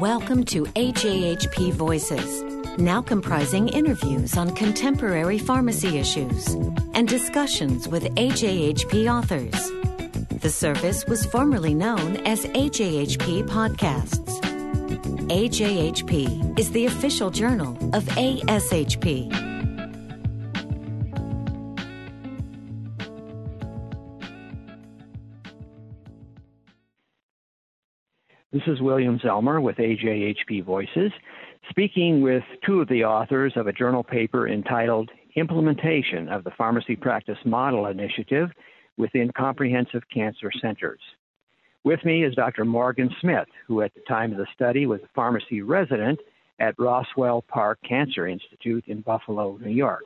Welcome to AJHP Voices, now comprising interviews on contemporary pharmacy issues and discussions with AJHP authors. The service was formerly known as AJHP Podcasts. AJHP is the official journal of ASHP. Is William Zellmer with AJHP Voices, speaking with two of the authors of a journal paper entitled Implementation of the Pharmacy Practice Model Initiative within Comprehensive Cancer Centers. With me is Dr. Morgan Smith, who at the time of the study was a pharmacy resident at Roswell Park Cancer Institute in Buffalo, New York.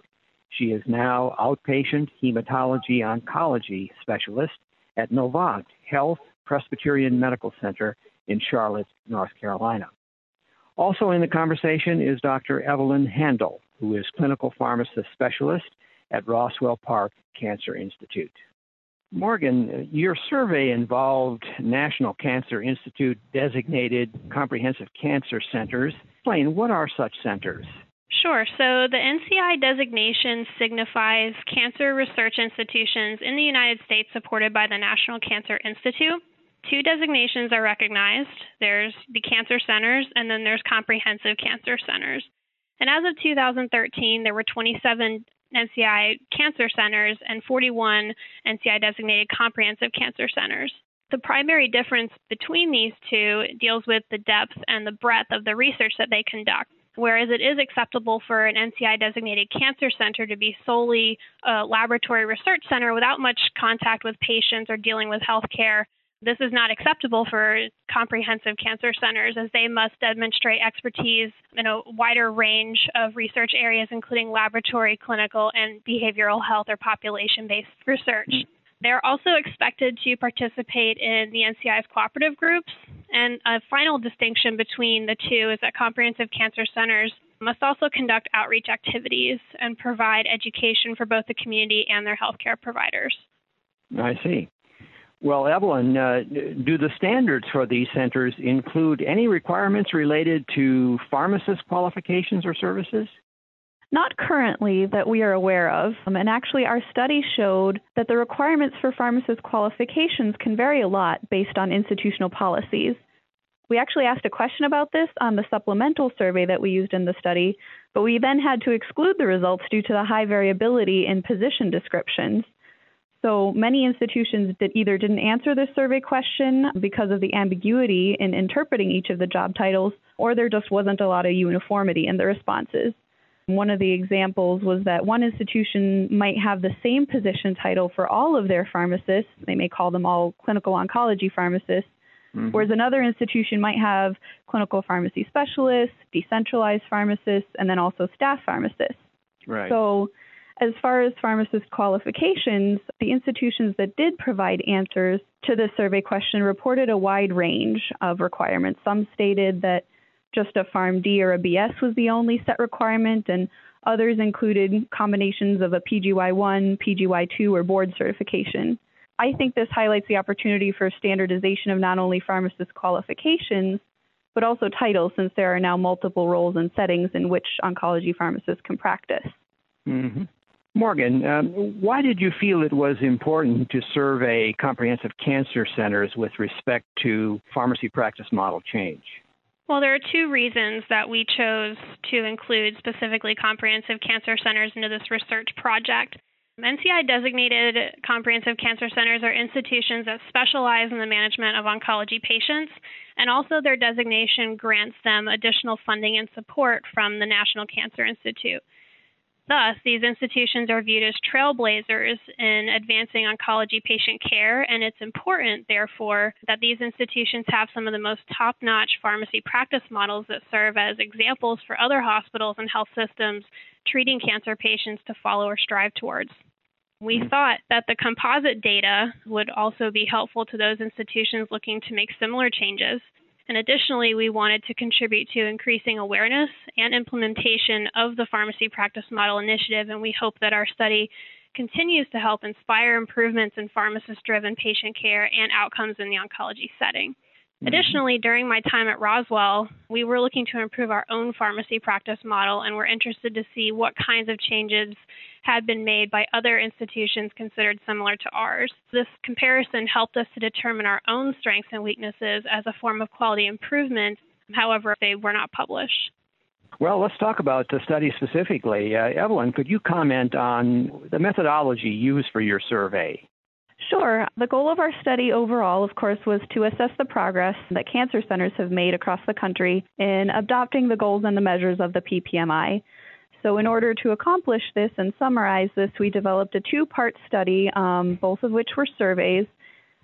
She is now outpatient hematology oncology specialist at Novant Health Presbyterian Medical Center in Charlotte, North Carolina. Also in the conversation is Dr. Evelyn Handel, who is clinical pharmacist specialist at Roswell Park Cancer Institute. Morgan, your survey involved National Cancer Institute designated comprehensive cancer centers. Explain what are such centers? Sure. So the NCI designation signifies cancer research institutions in the United States supported by the National Cancer Institute two designations are recognized there's the cancer centers, and then there's comprehensive cancer centers. And as of 2013, there were 27 NCI cancer centers and 41 NCI designated comprehensive cancer centers. The primary difference between these two deals with the depth and the breadth of the research that they conduct. Whereas it is acceptable for an NCI designated cancer center to be solely a laboratory research center without much contact with patients or dealing with healthcare, this is not acceptable for comprehensive cancer centers as they must demonstrate expertise in a wider range of research areas, including laboratory, clinical, and behavioral health or population based research. Mm-hmm. They're also expected to participate in the NCI's cooperative groups. And a final distinction between the two is that comprehensive cancer centers must also conduct outreach activities and provide education for both the community and their healthcare providers. I see. Well, Evelyn, uh, do the standards for these centers include any requirements related to pharmacist qualifications or services? Not currently that we are aware of. Um, and actually, our study showed that the requirements for pharmacist qualifications can vary a lot based on institutional policies. We actually asked a question about this on the supplemental survey that we used in the study, but we then had to exclude the results due to the high variability in position descriptions. So many institutions that either didn't answer this survey question because of the ambiguity in interpreting each of the job titles, or there just wasn't a lot of uniformity in the responses. One of the examples was that one institution might have the same position title for all of their pharmacists. They may call them all clinical oncology pharmacists, mm-hmm. whereas another institution might have clinical pharmacy specialists, decentralized pharmacists, and then also staff pharmacists. Right. So as far as pharmacist qualifications, the institutions that did provide answers to the survey question reported a wide range of requirements. Some stated that just a PharmD or a BS was the only set requirement, and others included combinations of a PGY1, PGY2, or board certification. I think this highlights the opportunity for standardization of not only pharmacist qualifications, but also titles, since there are now multiple roles and settings in which oncology pharmacists can practice. Mm-hmm. Morgan, um, why did you feel it was important to survey comprehensive cancer centers with respect to pharmacy practice model change? Well, there are two reasons that we chose to include specifically comprehensive cancer centers into this research project. NCI designated comprehensive cancer centers are institutions that specialize in the management of oncology patients, and also their designation grants them additional funding and support from the National Cancer Institute. Thus, these institutions are viewed as trailblazers in advancing oncology patient care, and it's important, therefore, that these institutions have some of the most top notch pharmacy practice models that serve as examples for other hospitals and health systems treating cancer patients to follow or strive towards. We mm-hmm. thought that the composite data would also be helpful to those institutions looking to make similar changes and additionally, we wanted to contribute to increasing awareness and implementation of the Pharmacy Practice Model Initiative, and we hope that our study continues to help inspire improvements in pharmacist driven patient care and outcomes in the oncology setting. Mm-hmm. Additionally, during my time at Roswell, we were looking to improve our own pharmacy practice model and were interested to see what kinds of changes had been made by other institutions considered similar to ours. This comparison helped us to determine our own strengths and weaknesses as a form of quality improvement, however, they were not published. Well, let's talk about the study specifically. Uh, Evelyn, could you comment on the methodology used for your survey? Sure. The goal of our study overall, of course, was to assess the progress that cancer centers have made across the country in adopting the goals and the measures of the PPMI. So, in order to accomplish this and summarize this, we developed a two part study, um, both of which were surveys,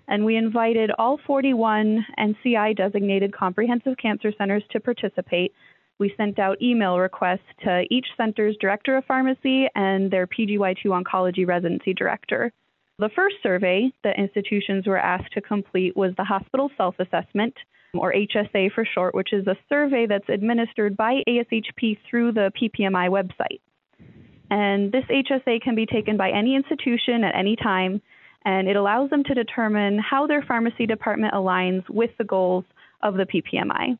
and we invited all 41 NCI designated comprehensive cancer centers to participate. We sent out email requests to each center's director of pharmacy and their PGY2 oncology residency director. The first survey that institutions were asked to complete was the hospital self assessment, or HSA for short, which is a survey that's administered by ASHP through the PPMI website. And this HSA can be taken by any institution at any time, and it allows them to determine how their pharmacy department aligns with the goals of the PPMI.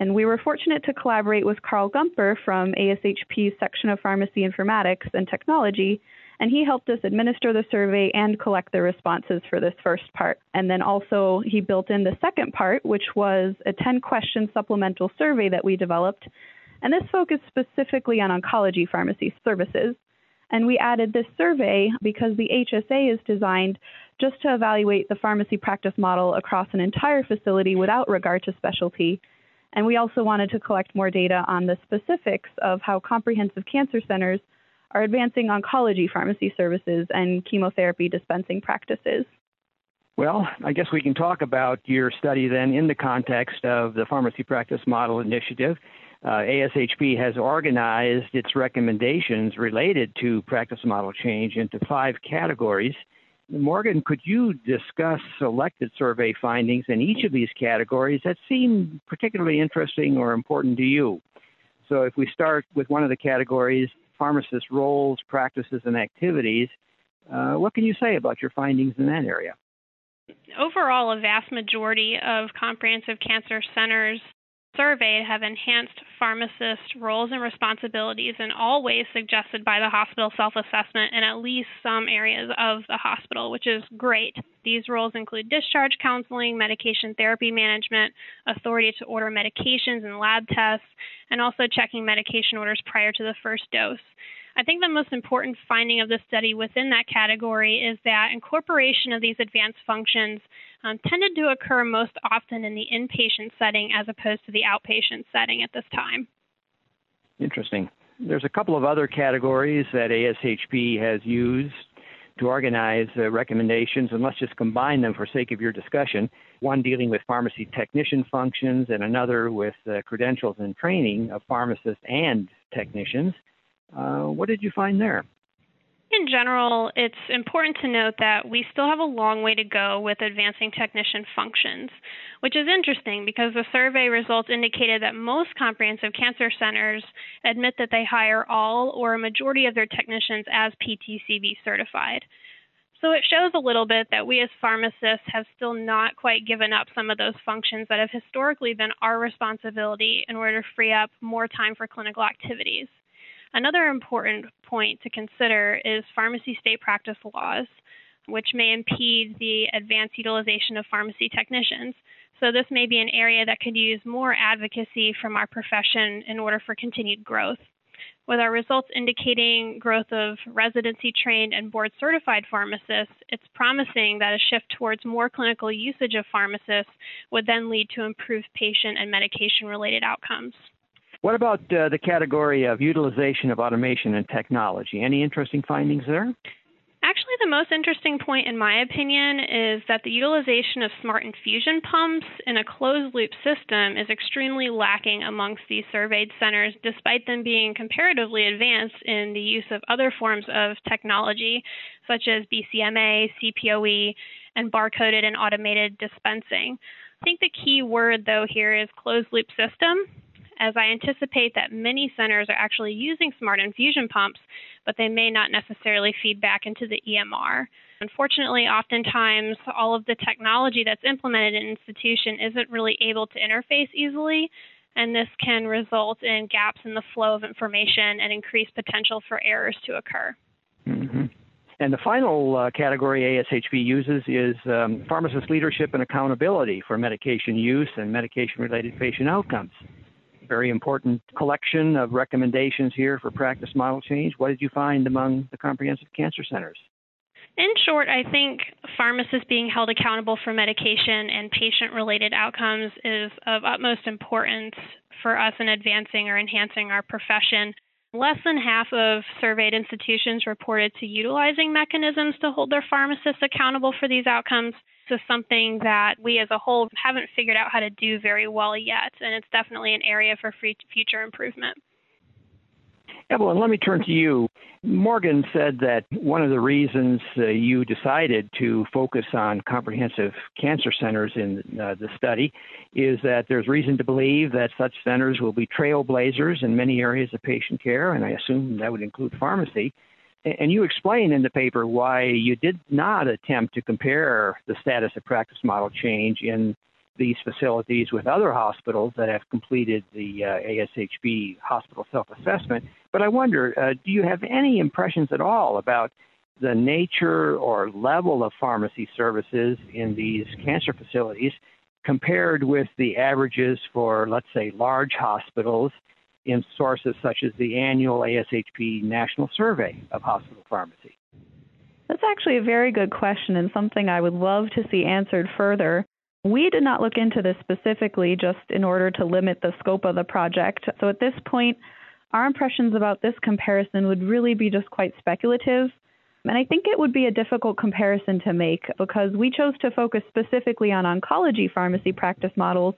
And we were fortunate to collaborate with Karl Gumpper from ASHP's section of Pharmacy Informatics and Technology and he helped us administer the survey and collect the responses for this first part. And then also, he built in the second part, which was a 10 question supplemental survey that we developed. And this focused specifically on oncology pharmacy services. And we added this survey because the HSA is designed just to evaluate the pharmacy practice model across an entire facility without regard to specialty. And we also wanted to collect more data on the specifics of how comprehensive cancer centers are advancing oncology pharmacy services and chemotherapy dispensing practices. Well, I guess we can talk about your study then in the context of the Pharmacy Practice Model Initiative. Uh, ASHP has organized its recommendations related to practice model change into five categories. Morgan, could you discuss selected survey findings in each of these categories that seem particularly interesting or important to you? So, if we start with one of the categories, pharmacist roles, practices, and activities. Uh, what can you say about your findings in that area? Overall, a vast majority of comprehensive cancer centers surveyed have enhanced pharmacist roles and responsibilities in all ways suggested by the hospital self assessment in at least some areas of the hospital, which is great. These roles include discharge counseling, medication therapy management, authority to order medications and lab tests, and also checking medication orders prior to the first dose. I think the most important finding of the study within that category is that incorporation of these advanced functions um, tended to occur most often in the inpatient setting as opposed to the outpatient setting at this time. Interesting. There's a couple of other categories that ASHP has used to organize uh, recommendations, and let's just combine them for sake of your discussion. One dealing with pharmacy technician functions, and another with uh, credentials and training of pharmacists and technicians. Uh, what did you find there? In general, it's important to note that we still have a long way to go with advancing technician functions, which is interesting because the survey results indicated that most comprehensive cancer centers admit that they hire all or a majority of their technicians as PTCB certified. So it shows a little bit that we as pharmacists have still not quite given up some of those functions that have historically been our responsibility in order to free up more time for clinical activities. Another important point to consider is pharmacy state practice laws, which may impede the advanced utilization of pharmacy technicians. So, this may be an area that could use more advocacy from our profession in order for continued growth. With our results indicating growth of residency trained and board certified pharmacists, it's promising that a shift towards more clinical usage of pharmacists would then lead to improved patient and medication related outcomes. What about uh, the category of utilization of automation and technology? Any interesting findings there? Actually, the most interesting point, in my opinion, is that the utilization of smart infusion pumps in a closed loop system is extremely lacking amongst these surveyed centers, despite them being comparatively advanced in the use of other forms of technology, such as BCMA, CPOE, and barcoded and automated dispensing. I think the key word, though, here is closed loop system as I anticipate that many centers are actually using smart infusion pumps, but they may not necessarily feed back into the EMR. Unfortunately, oftentimes all of the technology that's implemented in an institution isn't really able to interface easily, and this can result in gaps in the flow of information and increased potential for errors to occur. Mm-hmm. And the final uh, category ASHP uses is um, pharmacist leadership and accountability for medication use and medication related patient outcomes. Very important collection of recommendations here for practice model change. What did you find among the comprehensive cancer centers? In short, I think pharmacists being held accountable for medication and patient related outcomes is of utmost importance for us in advancing or enhancing our profession. Less than half of surveyed institutions reported to utilizing mechanisms to hold their pharmacists accountable for these outcomes. Is something that we as a whole haven't figured out how to do very well yet, and it's definitely an area for future improvement. Evelyn, let me turn to you. Morgan said that one of the reasons uh, you decided to focus on comprehensive cancer centers in uh, the study is that there's reason to believe that such centers will be trailblazers in many areas of patient care, and I assume that would include pharmacy. And you explain in the paper why you did not attempt to compare the status of practice model change in these facilities with other hospitals that have completed the uh, ASHP hospital self assessment. But I wonder, uh, do you have any impressions at all about the nature or level of pharmacy services in these cancer facilities compared with the averages for, let's say, large hospitals in sources such as the annual ASHP National Survey of Hospital Pharmacy? That's actually a very good question and something I would love to see answered further. We did not look into this specifically just in order to limit the scope of the project. So at this point, our impressions about this comparison would really be just quite speculative. And I think it would be a difficult comparison to make because we chose to focus specifically on oncology pharmacy practice models.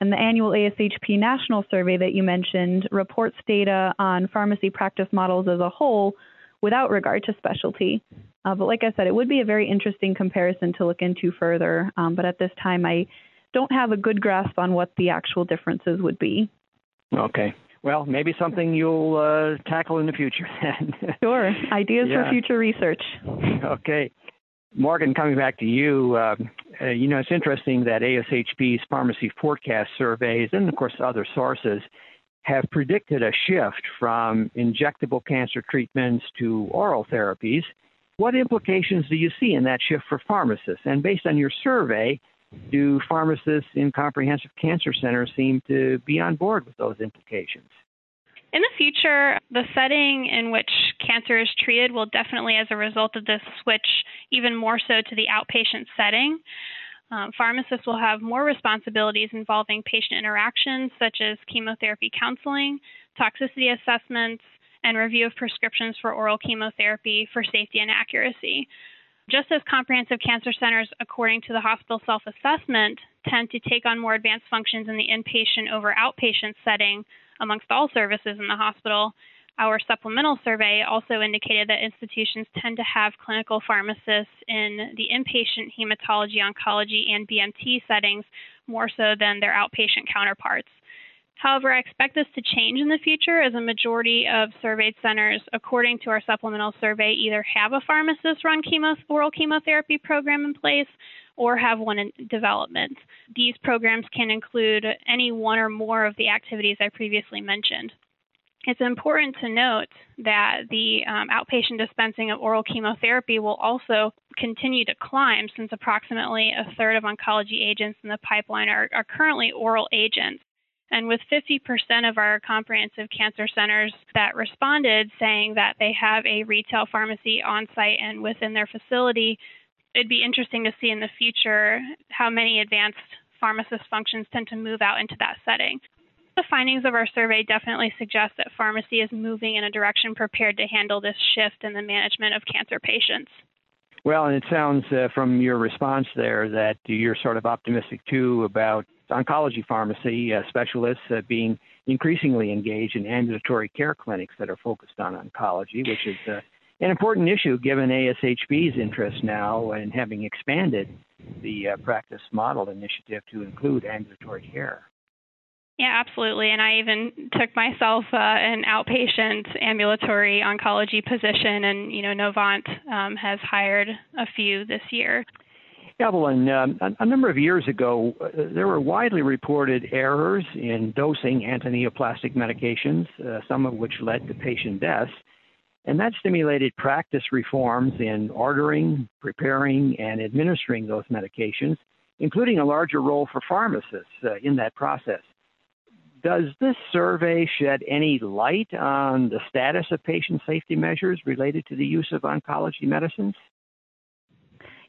And the annual ASHP National Survey that you mentioned reports data on pharmacy practice models as a whole without regard to specialty. Uh, but like I said, it would be a very interesting comparison to look into further. Um, but at this time, I don't have a good grasp on what the actual differences would be. Okay. Well, maybe something you'll uh, tackle in the future. sure. Ideas yeah. for future research. Okay. Morgan, coming back to you, uh, uh, you know, it's interesting that ASHP's pharmacy forecast surveys and, of course, other sources have predicted a shift from injectable cancer treatments to oral therapies. What implications do you see in that shift for pharmacists? And based on your survey, do pharmacists in comprehensive cancer centers seem to be on board with those implications? In the future, the setting in which cancer is treated will definitely, as a result of this, switch even more so to the outpatient setting. Um, pharmacists will have more responsibilities involving patient interactions, such as chemotherapy counseling, toxicity assessments, and review of prescriptions for oral chemotherapy for safety and accuracy. Just as comprehensive cancer centers, according to the hospital self assessment, tend to take on more advanced functions in the inpatient over outpatient setting amongst all services in the hospital, our supplemental survey also indicated that institutions tend to have clinical pharmacists in the inpatient hematology, oncology, and BMT settings more so than their outpatient counterparts. However, I expect this to change in the future as a majority of surveyed centers, according to our supplemental survey, either have a pharmacist run chemo, oral chemotherapy program in place or have one in development. These programs can include any one or more of the activities I previously mentioned. It's important to note that the um, outpatient dispensing of oral chemotherapy will also continue to climb since approximately a third of oncology agents in the pipeline are, are currently oral agents. And with 50% of our comprehensive cancer centers that responded saying that they have a retail pharmacy on site and within their facility, it'd be interesting to see in the future how many advanced pharmacist functions tend to move out into that setting. The findings of our survey definitely suggest that pharmacy is moving in a direction prepared to handle this shift in the management of cancer patients. Well, and it sounds uh, from your response there that you're sort of optimistic too about oncology pharmacy uh, specialists uh, being increasingly engaged in ambulatory care clinics that are focused on oncology, which is uh, an important issue given ASHP's interest now in having expanded the uh, practice model initiative to include ambulatory care. Yeah, absolutely. And I even took myself uh, an outpatient ambulatory oncology position, and you know, Novant um, has hired a few this year. Evelyn, um, a, number of years ago, uh, there were widely reported errors in dosing antineoplastic medications, uh, some of which led to patient deaths. And that stimulated practice reforms in ordering, preparing, and administering those medications, including a larger role for pharmacists uh, in that process. Does this survey shed any light on the status of patient safety measures related to the use of oncology medicines?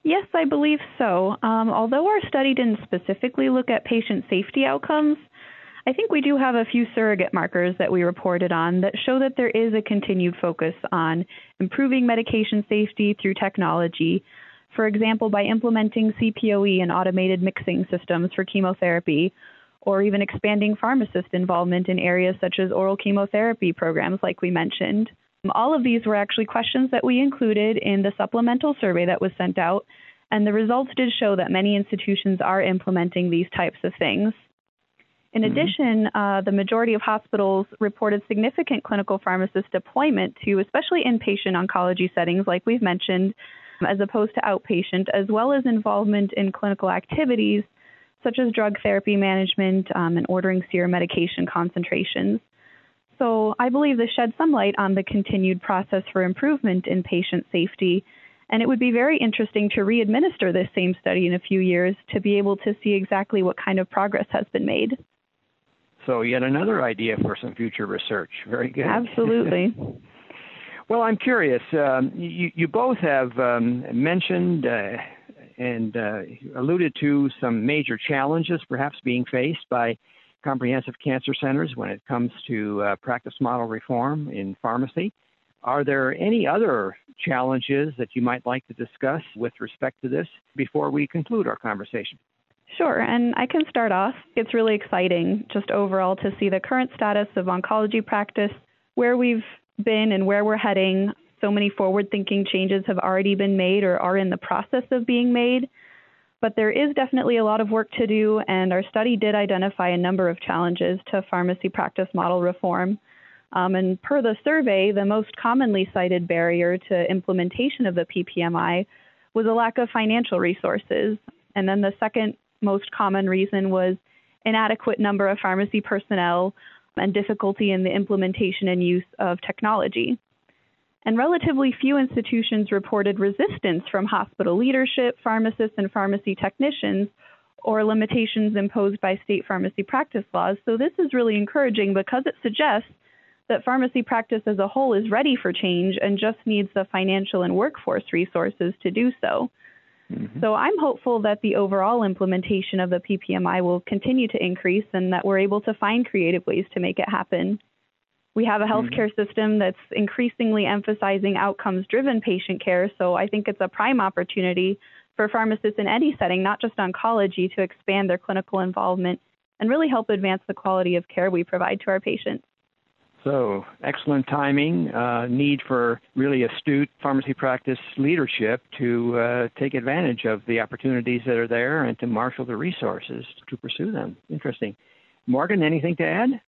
Yes, I believe so. Um, although our study didn't specifically look at patient safety outcomes, I think we do have a few surrogate markers that we reported on that show that there is a continued focus on improving medication safety through technology. For example, by implementing CPOE and automated mixing systems for chemotherapy, or even expanding pharmacist involvement in areas such as oral chemotherapy programs, like we mentioned. All of these were actually questions that we included in the supplemental survey that was sent out, and the results did show that many institutions are implementing these types of things. In mm-hmm. addition, uh, the majority of hospitals reported significant clinical pharmacist deployment to especially inpatient oncology settings, like we've mentioned, as opposed to outpatient, as well as involvement in clinical activities such as drug therapy management um, and ordering serum medication concentrations. So I believe this sheds some light on the continued process for improvement in patient safety. And it would be very interesting to re-administer this same study in a few years to be able to see exactly what kind of progress has been made. So yet another idea for some future research. Very good. Absolutely. well, I'm curious. Um, you, you, both have um, mentioned uh, and uh, alluded to some major challenges perhaps being faced by comprehensive cancer centers when it comes to uh, practice model reform in pharmacy. Are there any other challenges that you might like to discuss with respect to this before we conclude our conversation? Sure, and I can start off. It's really exciting just overall to see the current status of oncology practice, where we've been and where we're heading. So many forward thinking changes have already been made or are in the process of being made. But there is definitely a lot of work to do, and our study did identify a number of challenges to pharmacy practice model reform. Um, and per the survey, the most commonly cited barrier to implementation of the PPMI was a lack of financial resources. And then the second most common reason was inadequate number of pharmacy personnel and difficulty in the implementation and use of technology and relatively few institutions reported resistance from hospital leadership, pharmacists, and pharmacy technicians or limitations imposed by state pharmacy practice laws. So, this is really encouraging because it suggests that pharmacy practice as a whole is ready for change and just needs the financial and workforce resources to do so. Mm-hmm. So, I'm hopeful that the overall implementation of the PPMI will continue to increase and that we're able to find creative ways to make it happen. We have a mm-hmm. healthcare mm-hmm. system that's increasingly emphasizing outcomes driven patient care. So I think it's a prime opportunity for pharmacists in any setting, not just oncology, to expand their clinical involvement and really help advance the quality of care we provide to our patients. So, excellent timing, uh, need for really astute pharmacy practice leadership to uh, take advantage of the opportunities that are there and to marshal the resources to pursue them. Interesting. Morgan, anything to add?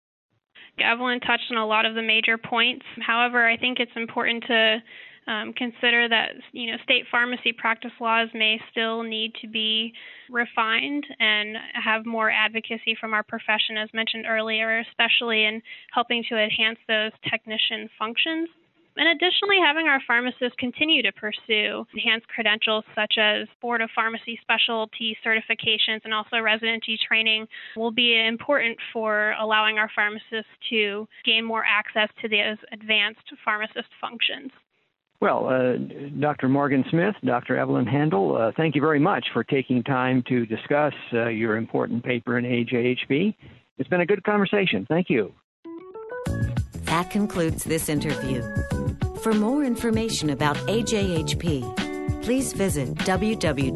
Evelyn touched on a lot of the major points. However, I think it's important to um, consider that you know state pharmacy practice laws may still need to be refined and have more advocacy from our profession, as mentioned earlier, especially in helping to enhance those technician functions. And additionally, having our pharmacists continue to pursue enhanced credentials such as Board of Pharmacy Specialty certifications and also residency training will be important for allowing our pharmacists to gain more access to those advanced pharmacist functions. Well, uh, Dr. Morgan Smith, Dr. Evelyn Handel, uh, thank you very much for taking time to discuss uh, your important paper in AJHP. It's been a good conversation. Thank you. That concludes this interview. For more information about AJHP, please visit www.ajhp.org.